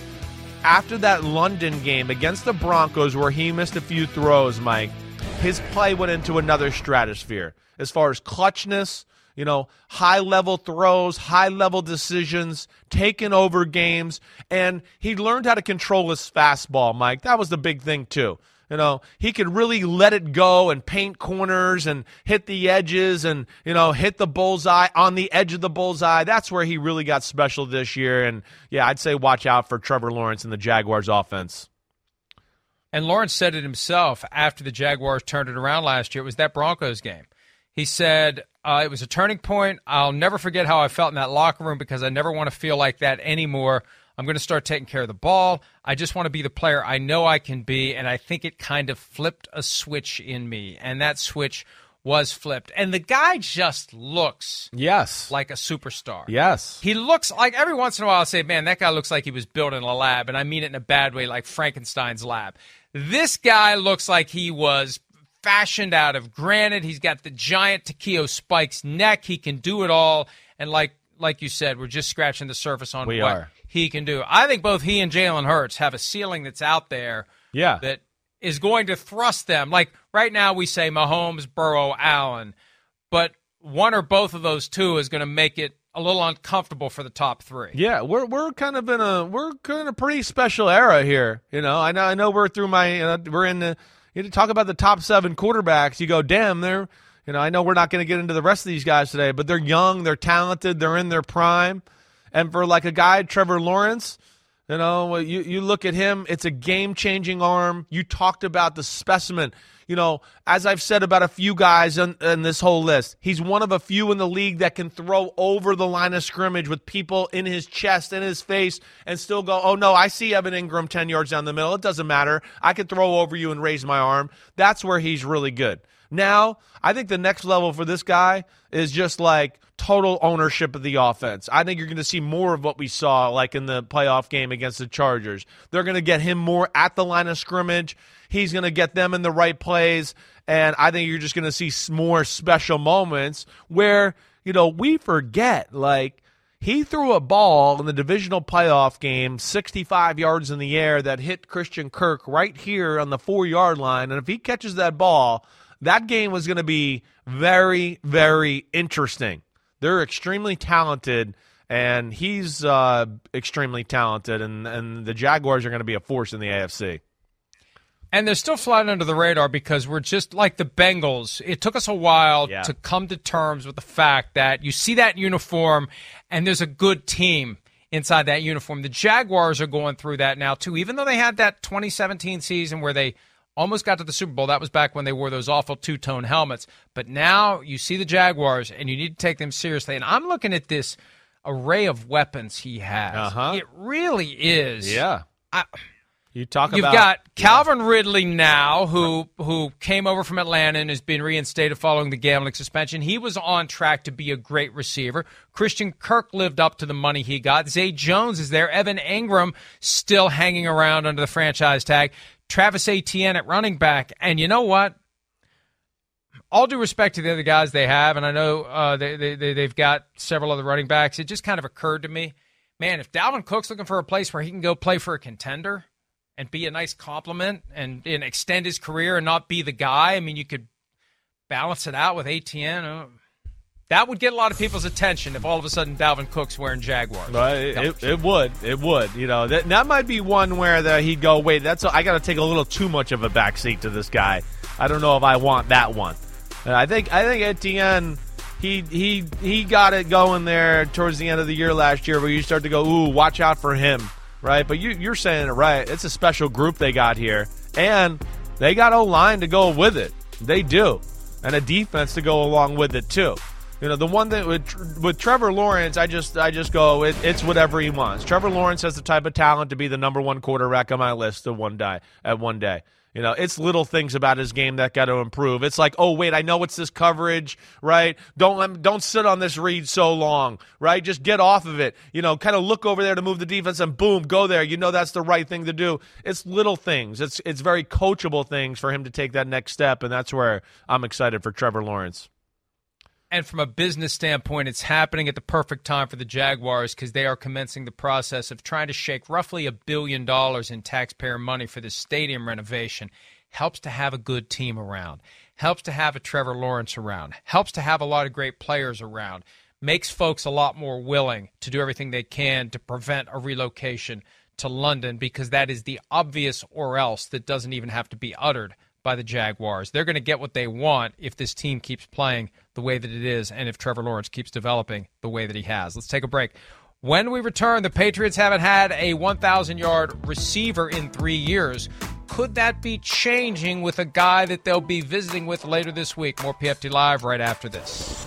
after that London game against the Broncos, where he missed a few throws, Mike. His play went into another stratosphere as far as clutchness, you know, high level throws, high level decisions, taking over games, and he learned how to control his fastball, Mike. That was the big thing, too. You know, he could really let it go and paint corners and hit the edges and, you know, hit the bullseye on the edge of the bullseye. That's where he really got special this year. And yeah, I'd say watch out for Trevor Lawrence and the Jaguars offense. And Lawrence said it himself after the Jaguars turned it around last year. It was that Broncos game. He said, uh, it was a turning point. I'll never forget how I felt in that locker room because I never want to feel like that anymore. I'm going to start taking care of the ball. I just want to be the player I know I can be. And I think it kind of flipped a switch in me. And that switch was flipped. And the guy just looks yes like a superstar. Yes. He looks like every once in a while I'll say, man, that guy looks like he was built in a lab. And I mean it in a bad way, like Frankenstein's lab. This guy looks like he was fashioned out of granite. He's got the giant Takeo Spikes' neck. He can do it all. And like like you said, we're just scratching the surface on we what are. He can do. I think both he and Jalen Hurts have a ceiling that's out there. Yeah. That is going to thrust them. Like right now, we say Mahomes, Burrow, Allen, but one or both of those two is going to make it a little uncomfortable for the top three. Yeah, we're we're kind of in a we're kind of a pretty special era here. You know, I know I know we're through my uh, we're in the you talk about the top seven quarterbacks. You go, damn, they're you know I know we're not going to get into the rest of these guys today, but they're young, they're talented, they're in their prime, and for like a guy Trevor Lawrence. You know, you, you look at him, it's a game changing arm. You talked about the specimen. You know, as I've said about a few guys in, in, this whole list, he's one of a few in the league that can throw over the line of scrimmage with people in his chest, in his face, and still go, oh no, I see Evan Engram 10 yards down the middle. It doesn't matter. I can throw over you and raise my arm. That's where he's really good. Now, I think the next level for this guy is just like total ownership of the offense. I think you're going to see more of what we saw like in the playoff game against the Chargers. They're going to get him more at the line of scrimmage. He's going to get them in the right plays. And I think you're just going to see more special moments where, you know, we forget like he threw a ball in the divisional playoff game 65 yards in the air that hit Christian Kirk right here on the four yard line. And if he catches that ball, that game was going to be very, very interesting. They're extremely talented, and he's uh, extremely talented, and, and the Jaguars are going to be a force in the AFC. And they're still flying under the radar because we're just like the Bengals. It took us a while Yeah. to come to terms with the fact that you see that uniform and there's a good team inside that uniform. The Jaguars are going through that now too. Even though they had that 2017 season where they almost got to the Super Bowl, that was back when they wore those awful two-tone helmets. But now you see the Jaguars and you need to take them seriously. And I'm looking at this array of weapons he has. Uh-huh. It really is. Yeah. I, You talk about You've about got Calvin Ridley now, who who came over from Atlanta and has been reinstated following the gambling suspension. He was on track to be a great receiver. Christian Kirk lived up to the money he got. Zay Jones is there. Evan Engram still hanging around under the franchise tag. Travis Etienne at running back. And you know what? All due respect to the other guys they have, and I know uh, they, they, they, they've got several other running backs, it just kind of occurred to me man, if Dalvin Cook's looking for a place where he can go play for a contender and be a nice compliment and, and extend his career and not be the guy, I mean, you could balance it out with Etienne. That would get a lot of people's attention if all of a sudden Dalvin Cook's wearing Jaguars. Right, it, it, it would. It would. You know, that that might be one where the, he'd go, wait, that's a, I got to take a little too much of a backseat to this guy. I don't know if I want that one. And I think I think Etienne, he he he got it going there towards the end of the year last year, where you start to go, ooh, watch out for him, right? But you, you're saying it right. It's a special group they got here, and they got a line to go with it. They do, and a defense to go along with it too. You know, the one thing with with Trevor Lawrence, I just I just go, it, it's whatever he wants. Trevor Lawrence has the type of talent to be the number one quarterback on my list at one day. At one day, you know, it's little things about his game that got to improve. It's like, oh wait, I know it's this coverage, right? Don't let, don't sit on this read so long, right? Just get off of it. You know, kind of look over there to move the defense, and boom, go there. You know that's the right thing to do. It's little things. It's it's very coachable things for him to take that next step, and that's where I'm excited for Trevor Lawrence. And from a business standpoint, it's happening at the perfect time for the Jaguars because they are commencing the process of trying to shake roughly a billion dollars in taxpayer money for this stadium renovation. Helps to have a good team around. helps to have a Trevor Lawrence around, helps to have a lot of great players around, makes folks a lot more willing to do everything they can to prevent a relocation to London because that is the obvious or else that doesn't even have to be uttered by the Jaguars. They're going to get what they want if this team keeps playing the way that it is and if Trevor Lawrence keeps developing the way that he has. Let's take a break. When we return, the Patriots haven't had a 1,000 yard receiver in three years. Could that be changing with a guy that they'll be visiting with later this week? More PFT Live right after this.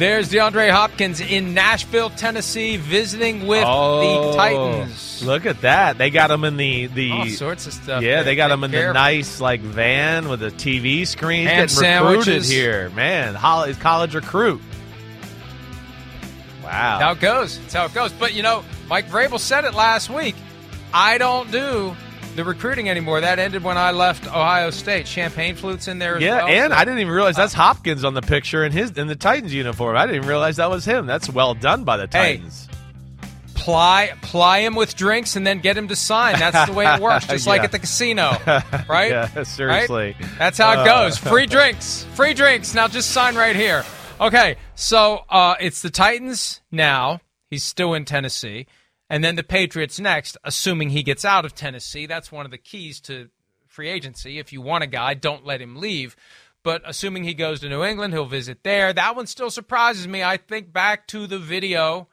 There's DeAndre Hopkins in Nashville, Tennessee, visiting with oh, the Titans. Look at that! They got him in the the all sorts of stuff. Yeah, they got him in the nice like van with a TV screen. Ham He's getting recruited here, man. College recruit. Wow. That's how it goes. That's how it goes. But you know, Mike Vrabel said it last week. I don't do the recruiting anymore. That ended when I left Ohio State. Champagne flutes in there as yeah, well. and so- I didn't even realize that's Hopkins on the picture in his in the Titans uniform. I didn't even realize that was him. That's well done by the Hey. Titans. ply ply him with drinks and then get him to sign. That's the way it [laughs] works, just like at the casino, [laughs] right? Yeah, Right? seriously. That's how it Uh. goes. Free [laughs] drinks, free drinks. Now just sign right here. Okay, so uh, it's the Titans now. He's still in Tennessee, and then the Patriots next, assuming he gets out of Tennessee. That's one of the keys to free agency. If you want a guy, don't let him leave. But assuming he goes to New England, he'll visit there. That one still surprises me. I think back to the video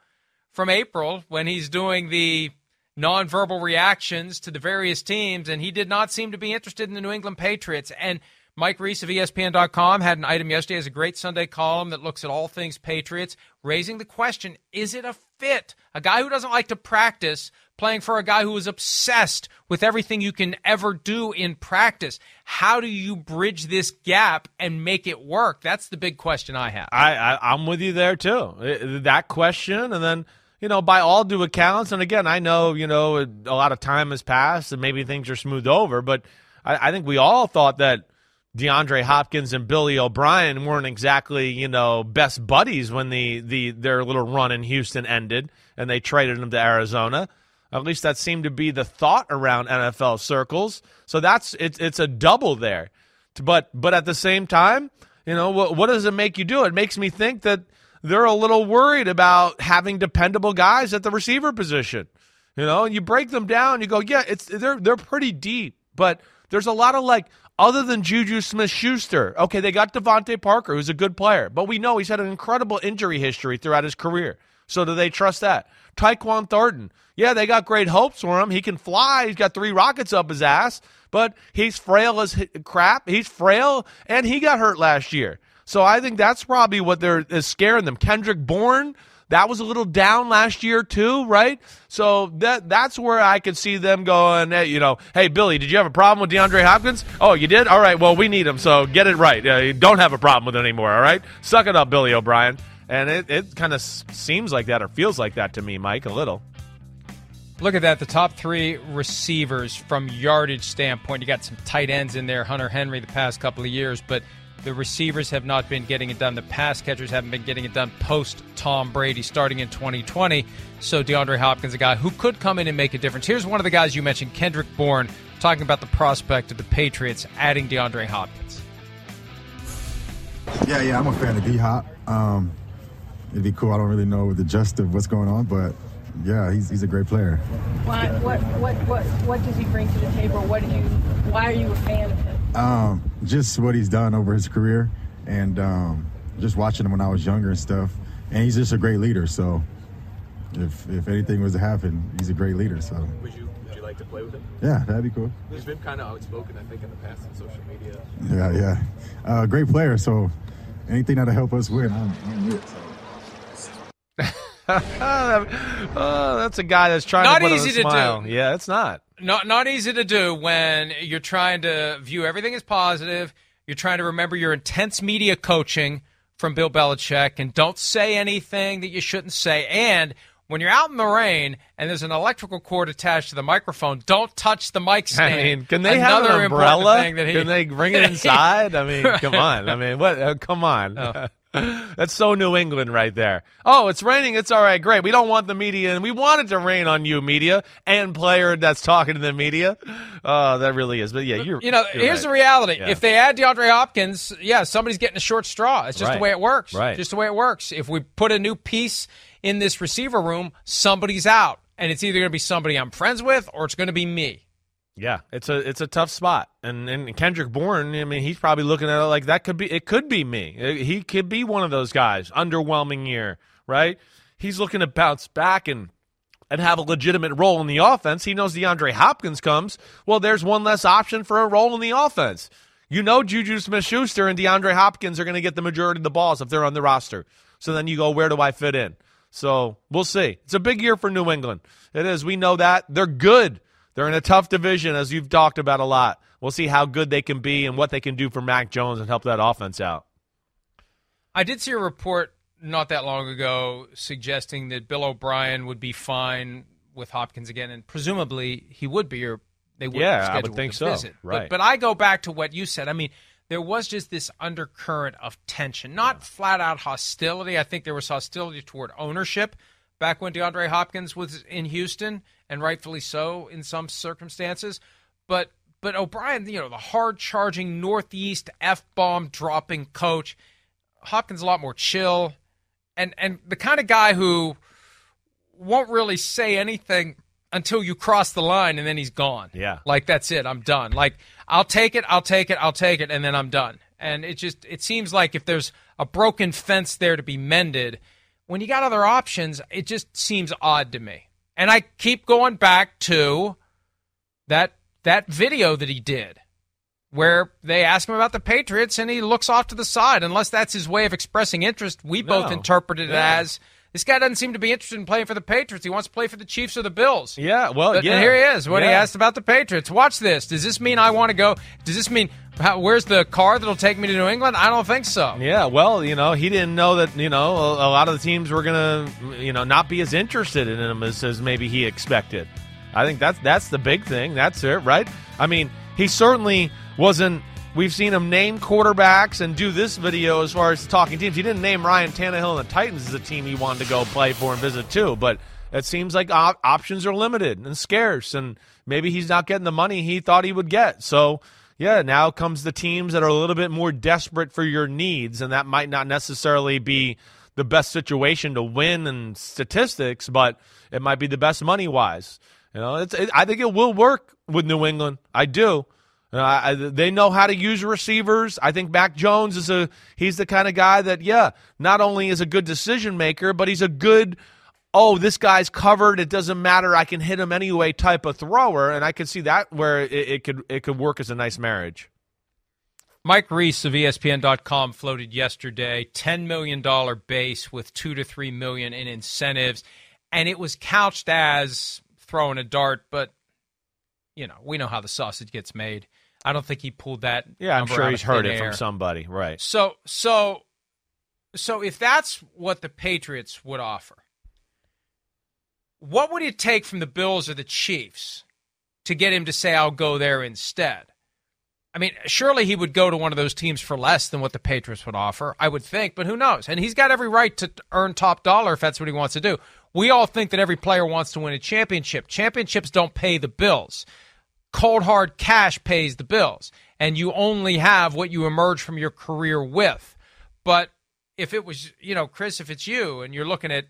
from April when he's doing the nonverbal reactions to the various teams, and he did not seem to be interested in the New England Patriots. And Mike Reiss of ESPN.com had an item yesterday as a great Sunday column that looks at all things Patriots, raising the question is it a fit? A guy who doesn't like to practice playing for a guy who is obsessed with everything you can ever do in practice. How do you bridge this gap and make it work? That's the big question I have. I, I I'm with you there too. That question, and then you know, by all due accounts, and again, I know you know a lot of time has passed, and maybe things are smoothed over, but I, I think we all thought that DeAndre Hopkins and Billy O'Brien weren't exactly you know best buddies when the the their little run in Houston ended, and they traded him to Arizona. At least that seemed to be the thought around NFL circles. So that's it's it's a double there. But but at the same time, you know, what what does it make you do? It makes me think that they're a little worried about having dependable guys at the receiver position. You know, and you break them down, you go, yeah, it's they're they're pretty deep, but there's a lot of like other than Juju Smith Schuster. Okay, they got DeVante Parker, who's a good player, but we know he's had an incredible injury history throughout his career. So do they trust that? Tyquan Thornton. Yeah, they got great hopes for him. He can fly. He's got three rockets up his ass, but he's frail as crap. He's frail, and he got hurt last year. So I think that's probably what they're is scaring them. Kendrick Bourne, that was a little down last year too, right? So that that's where I could see them going. Hey, you know, hey Billy, did you have a problem with DeAndre Hopkins? Oh, you did. All right. Well, we need him, so get it right. Uh, you don't have a problem with it anymore. All right. Suck it up, Billy O'Brien. And it, it kind of seems like that or feels like that to me, Mike, a little. Look at that. The top three receivers from yardage standpoint. You got some tight ends in there, Hunter Henry, the past couple of years, but the receivers have not been getting it done. The pass catchers haven't been getting it done post Tom Brady starting in 2020. So DeAndre Hopkins, a guy who could come in and make a difference. Here's one of the guys you mentioned, Kendrick Bourne, talking about the prospect of the Patriots adding DeAndre Hopkins. Yeah, yeah, I'm a fan of D Hop. Um, it'd be cool. I don't really know the gist of what's going on, but yeah, he's, he's a great player. Why, what, what, what, what does he bring to the table? What do you, why are you a fan of him? Um, just what he's done over his career, and um, just watching him when I was younger and stuff. And he's just a great leader. So, if if anything was to happen, he's a great leader. So, Would you would you like to play with him? yeah, that'd be cool. He's been kind of outspoken, I think, in the past on social media. Yeah, yeah, uh, great player. So, anything that'll help us win, I'm, I'm with. So. [laughs] oh, that's a guy that's trying Not to put on easy a to do. Yeah, it's not. Not not easy to do when you're trying to view everything as positive. You're trying to remember your intense media coaching from Bill Belichick and don't say anything that you shouldn't say. And when you're out in the rain and there's an electrical cord attached to the microphone, don't touch the mic I stand. mean, can they have Another an umbrella? thing that he- can they bring it [laughs] inside? I mean, come on. I mean, what? Uh, come on. Oh. [laughs] That's so New England right there. Oh, it's raining. It's all right. Great. We don't want the media, and we want it to rain on you, media, and player that's talking to the media. Oh, that really is. But yeah, you're. You know, you're here's right. the reality. Yeah. If they add DeAndre Hopkins, yeah, somebody's getting a short straw. It's just Right. the way it works. Right. Just the way it works. If we put a new piece in this receiver room, somebody's out. And it's either going to be somebody I'm friends with or it's going to be me. Yeah, it's a it's a tough spot, and and Kendrick Bourne. I mean, he's probably looking at it like that could be it could be me. Uh, He could be one of those guys. Underwhelming year, right? He's looking to bounce back and and have a legitimate role in the offense. He knows DeAndre Hopkins comes. Well, there's one less option for a role in the offense. You know, Juju Smith-Schuster and DeAndre Hopkins are going to get the majority of the balls if they're on the roster. So then you go, where do I fit in? So we'll see. It's a big year for New England. It is. We know that they're good. They're in a tough division, as you've talked about a lot. We'll see how good they can be and what they can do for Mac Jones and help that offense out. I did see a report not that long ago suggesting that Bill O'Brien would be fine with Hopkins again, and presumably he would be, or they would Yeah, I would think so. visit. Right. But, but I go back to what you said. I mean, there was just this undercurrent of tension, not flat out hostility. I think there was hostility toward ownership back when DeAndre Hopkins was in Houston, and rightfully so in some circumstances. But but O'Brien, you know, the hard charging Northeast f bomb dropping coach. Hopkins a lot more chill, and and the kind of guy who won't really say anything until you cross the line, and then he's gone. Yeah. like that's it. I'm done. Like I'll take it, I'll take it, I'll take it, and then I'm done. And it just it seems like if there's a broken fence there to be mended, when you got other options, it just seems odd to me. And I keep going back to that that video that he did where they ask him about the Patriots and he looks off to the side. Unless that's his way of expressing interest, we both No. interpreted it Yeah. as this guy doesn't seem to be interested in playing for the Patriots. He wants to play for the Chiefs or the Bills. Yeah, well, But- yeah. Here he is when he asked about the Patriots. Watch this. Does this mean I want to go? Does this mean how, where's the car that'll take me to New England? I don't think so. Yeah, well, you know, he didn't know that, you know, a, a lot of the teams were going to, you know, not be as interested in him as, as maybe he expected. I think that's that's the big thing. That's it, right? I mean, he certainly wasn't. We've seen him name quarterbacks and do this video as far as talking teams. He didn't name Ryan Tannehill and the Titans as a team he wanted to go play for and visit too. But it seems like op- options are limited and scarce, and maybe he's not getting the money he thought he would get. So yeah, now comes the teams that are a little bit more desperate for your needs, and that might not necessarily be the best situation to win in statistics, but it might be the best money wise. You know, it's, it, I think it will work with New England. I do. Uh, I, they know how to use receivers. I think Mac Jones is a he's the kind of guy that yeah, not only is a good decision maker, but he's a good oh, this guy's covered. It doesn't matter. I can hit him anyway type of thrower, and I could see that where it, it could it could work as a nice marriage. Mike Reiss of ESPN.com floated yesterday $10 million base with two to three million in incentives. And it was couched as throwing a dart, but you know, we know how the sausage gets made. I don't think he pulled that. Yeah, I'm sure he's heard it air. from somebody, right? So so so if that's what the Patriots would offer, what would it take from the Bills or the Chiefs to get him to say I'll go there instead? I mean, surely he would go to one of those teams for less than what the Patriots would offer, I would think, but who knows? And he's got every right to earn top dollar if that's what he wants to do. We all think that every player wants to win a championship. Championships don't pay the bills. Cold hard cash pays the bills, and you only have what you emerge from your career with. But if it was, you know, Chris, if it's you and you're looking at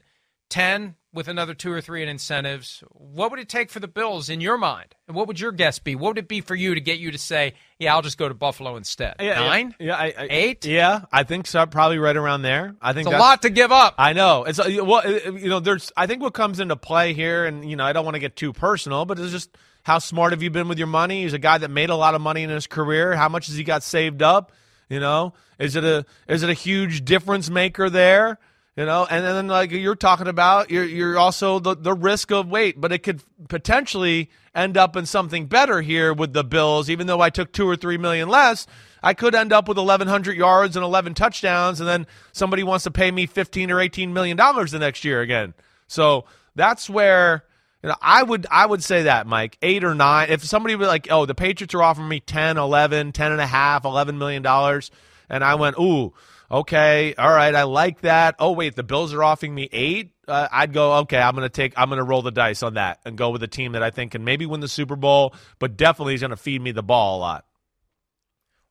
10 with another two or three in incentives, what would it take for the Bills in your mind? And what would your guess be? What would it be for you to get you to say, yeah, I'll just go to Buffalo instead? Yeah, Nine? Yeah, I, I, Eight? Yeah, I think so. Probably right around there. I think It's a lot to give up. I know. It's uh, well, uh, you know, there's. I think what comes into play here, and you know, I don't want to get too personal, but it's just how smart have you been with your money? He's a guy that made a lot of money in his career. How much has he got saved up? You know, is it a is it a huge difference maker there? You know, and then like you're talking about, you're you're also the the risk of wait, but it could potentially end up in something better here with the Bills. Even though I took two or three million less, I could end up with 1,100 yards and 11 touchdowns, and then somebody wants to pay me 15 or 18 million dollars the next year again. So that's where you know I would I would say that Mike eight or nine. If somebody was like, oh, the Patriots are offering me 10, 11, 10 and a half, 11 million dollars, and I went, ooh. Okay, all right, I like that. Oh wait, the Bills are offering me eight. Uh, I'd go, okay, I'm gonna take, I'm gonna roll the dice on that and go with a team that I think can maybe win the Super Bowl, but definitely is gonna feed me the ball a lot.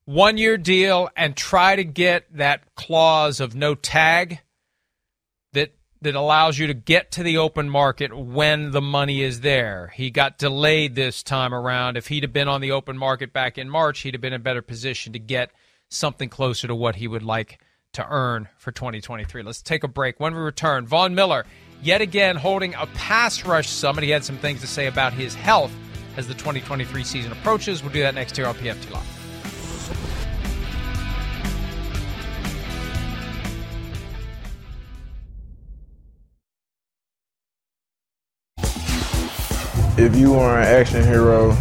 One year deal and try to get that clause of no tag that that allows you to get to the open market when the money is there. He got delayed this time around. If he'd have been on the open market back in March, he'd have been in a better position to get something closer to what he would like to earn for 2023. Let's take a break. When we return, Von Miller, yet again holding a pass rush summit. He had some things to say about his health as the 2023 season approaches. We'll do that next here on PFT Live. If you were an action hero,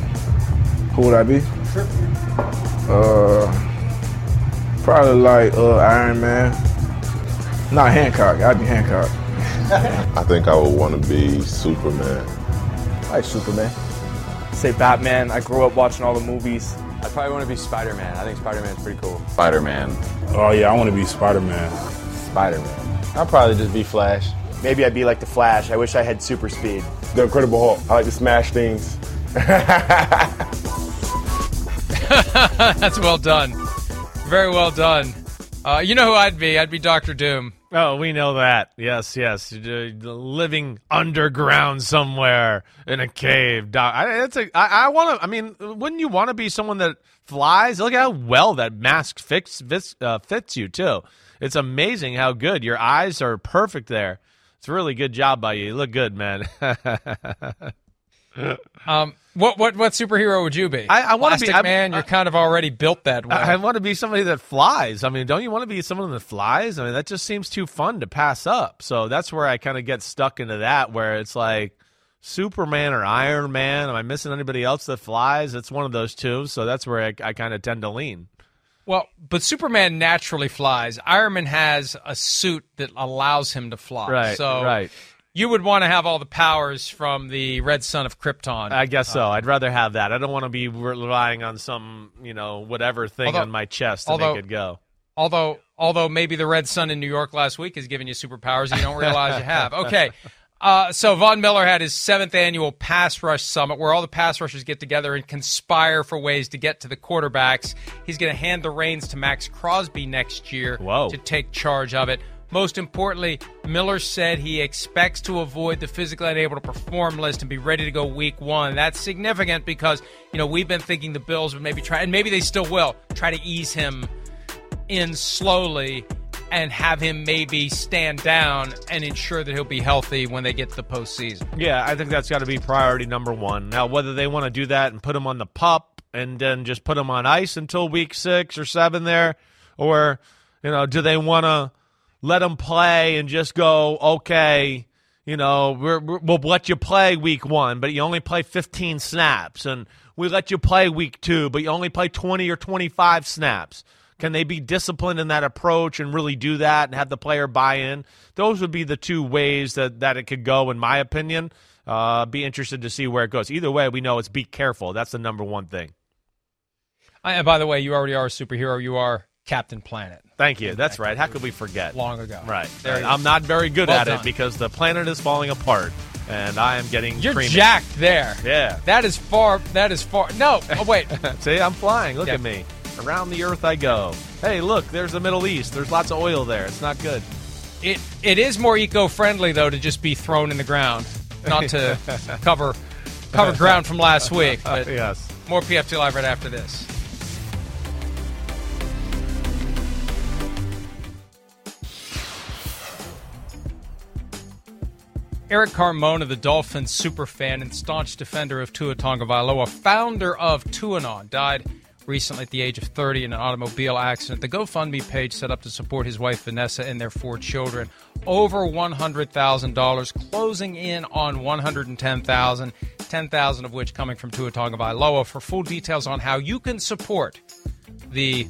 who would I be? Sure. Uh, probably like uh, Iron Man. Not Hancock. I'd be Hancock. [laughs] I think I would want to be Superman. I like Superman. Say Batman. I grew up watching all the movies. I probably want to be Spider Man. I think Spider Man's pretty cool. Spider Man. Oh yeah, I want to be Spider Man. Spider Man. I'd probably just be Flash. Maybe I'd be like the Flash. I wish I had super speed. The Incredible Hulk. I like to smash things. [laughs] [laughs] That's well done. Very well done. Uh, you know who I'd be? I'd be Doctor Doom. Oh, we know that. Yes, yes. Living underground somewhere in a cave. Doc, I, it's a, I, I want to. I mean, wouldn't you want to be someone that flies? Look how well that mask fits fits, uh, fits you too. It's amazing how good your eyes are perfect there. It's a really good job by you. You look good, man. [laughs] um, what what what superhero would you be? I, I want to be I, man. You're kind of already built that way. I, I want to be somebody that flies. I mean, don't you want to be someone that flies? I mean, that just seems too fun to pass up. So that's where I kind of get stuck into that, where it's like Superman or Iron Man. Am I missing anybody else that flies? It's one of those two. So that's where I, I kind of tend to lean. Well, but Superman naturally flies. Iron Man has a suit that allows him to fly. Right. So right. You would want to have all the powers from the Red Sun of Krypton. I guess so. Uh, I'd rather have that. I don't want to be relying on some, you know, whatever thing although, on my chest to although, make it go. Although, although maybe the Red Sun in New York last week is giving you superpowers you don't realize you have. [laughs] Okay. Uh, so Von Miller had his seventh annual pass rush summit where all the pass rushers get together and conspire for ways to get to the quarterbacks. He's going to hand the reins to Maxx Crosby next year Whoa. to take charge of it. Most importantly, Miller said he expects to avoid the physically unable to perform list and be ready to go week one. That's significant because, you know, we've been thinking the Bills would maybe try, and maybe they still will, try to ease him in slowly and have him maybe stand down and ensure that he'll be healthy when they get to the postseason. Yeah, I think that's got to be priority number one. Now, whether they want to do that and put him on the pup and then just put him on ice until week six or seven there, or, you know, do they want to let them play and just go, okay, you know, we will let you play week one, but you only play 15 snaps. And we let you play week two, but you only play 20 or 25 snaps. Can they be disciplined in that approach and really do that and have the player buy in? Those would be the two ways that, that it could go, in my opinion. Uh, be interested to see where it goes. Either way, we know it's be careful. That's the number one thing. And by the way, you already are a superhero. You are Captain Planet. Thank you. That's right. How could we forget? Long ago. Right. There I'm not very good well at done. it because the planet is falling apart and I am getting You're creamy. jacked there. Yeah. That is far that is far No. Oh wait. [laughs] See, I'm flying. Look Yeah. at me. Around the earth I go. Hey, look, there's the Middle East. There's lots of oil there. It's not good. It it is more eco-friendly though to just be thrown in the ground, not to [laughs] cover cover ground from last week. But [laughs] yes. More PFT live right after this. Eric Carmona, the Dolphins superfan and staunch defender of Tua Tagovailoa, founder of Tuanon, died recently at the age of 30 in an automobile accident. The GoFundMe page set up to support his wife Vanessa and their four children. Over $100,000, closing in on 110,000, 10,000 of which coming from Tua Tagovailoa. For full details on how you can support the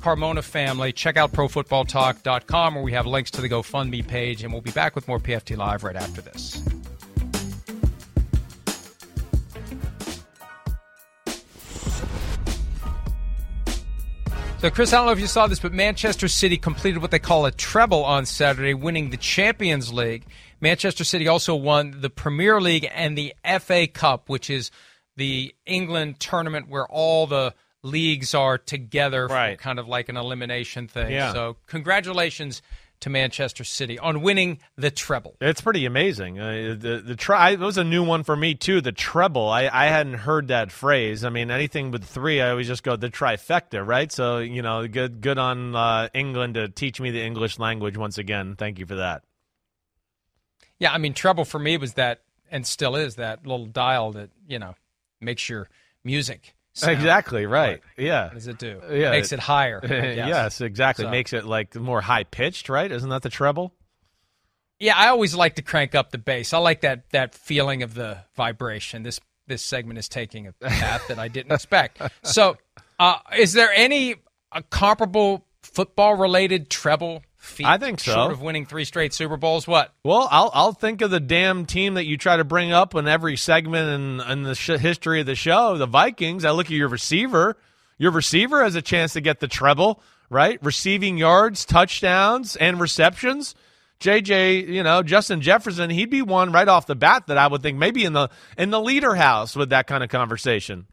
Carmona family, check out profootballtalk.com where we have links to the GoFundMe page, and we'll be back with more PFT Live right after this. So, Chris, I don't know if you saw this, but Manchester City completed what they call a treble on Saturday, winning the Champions League. Manchester City also won the Premier League and the FA Cup, which is the England tournament where all the leagues are together Right. for kind of like an elimination thing. Yeah. So, congratulations to Manchester City on winning the treble. It's pretty amazing. Uh, the the tri- it was a new one for me too. The treble. I, I hadn't heard that phrase. I mean, anything with three, I always just go the trifecta, right? So you know, good good on uh, England to teach me the English language once again. Thank you for that. Yeah, I mean, treble for me was that, and still is that little dial that you know makes your music. Sound. Exactly right. Yeah. What does it do? Yeah, makes it higher. [laughs] Yes, exactly. So- Makes it like more high pitched, right? Isn't that the treble? Yeah, I always like to crank up the bass. I like that that feeling of the vibration. This this segment is taking a [laughs] path that I didn't expect. So, uh, is there any uh, comparable football related treble feat? I think so. Short of winning three straight Super Bowls, what? Well, I'll I'll think of the damn team that you try to bring up in every segment in, in the sh- history of the show, the Vikings. I look at your receiver. Your receiver has a chance to get the treble, right? Receiving yards, touchdowns, and receptions. JJ, you know, Justin Jefferson, he'd be one right off the bat that I would think maybe in the in the leader house with that kind of conversation.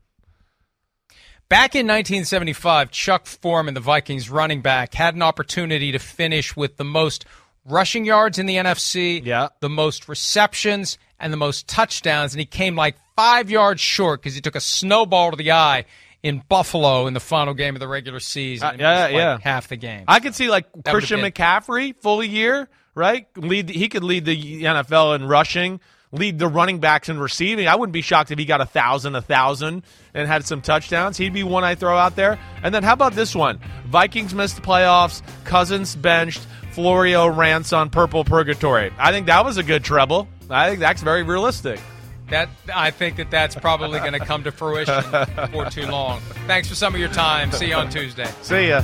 Back in 1975, Chuck Foreman, the Vikings running back, had an opportunity to finish with the most rushing yards in the NFC, yeah. the most receptions, and the most touchdowns, and he came like five yards short because he took a snowball to the eye in Buffalo in the final game of the regular season. Uh, yeah, like, yeah. half the game. I could see like would've Christian McCaffrey full year, right? Lead he could lead the NFL in rushing, lead the running backs in receiving. I wouldn't be shocked if he got a thousand, a thousand, and had some touchdowns. He'd be one I throw out there. And then how about this one? Vikings missed the playoffs. Cousins benched. Florio rants on purple purgatory. I think that was a good treble. I think that's very realistic. That I think that that's probably going to come to fruition before too long. Thanks for some of your time. See you on Tuesday. See ya.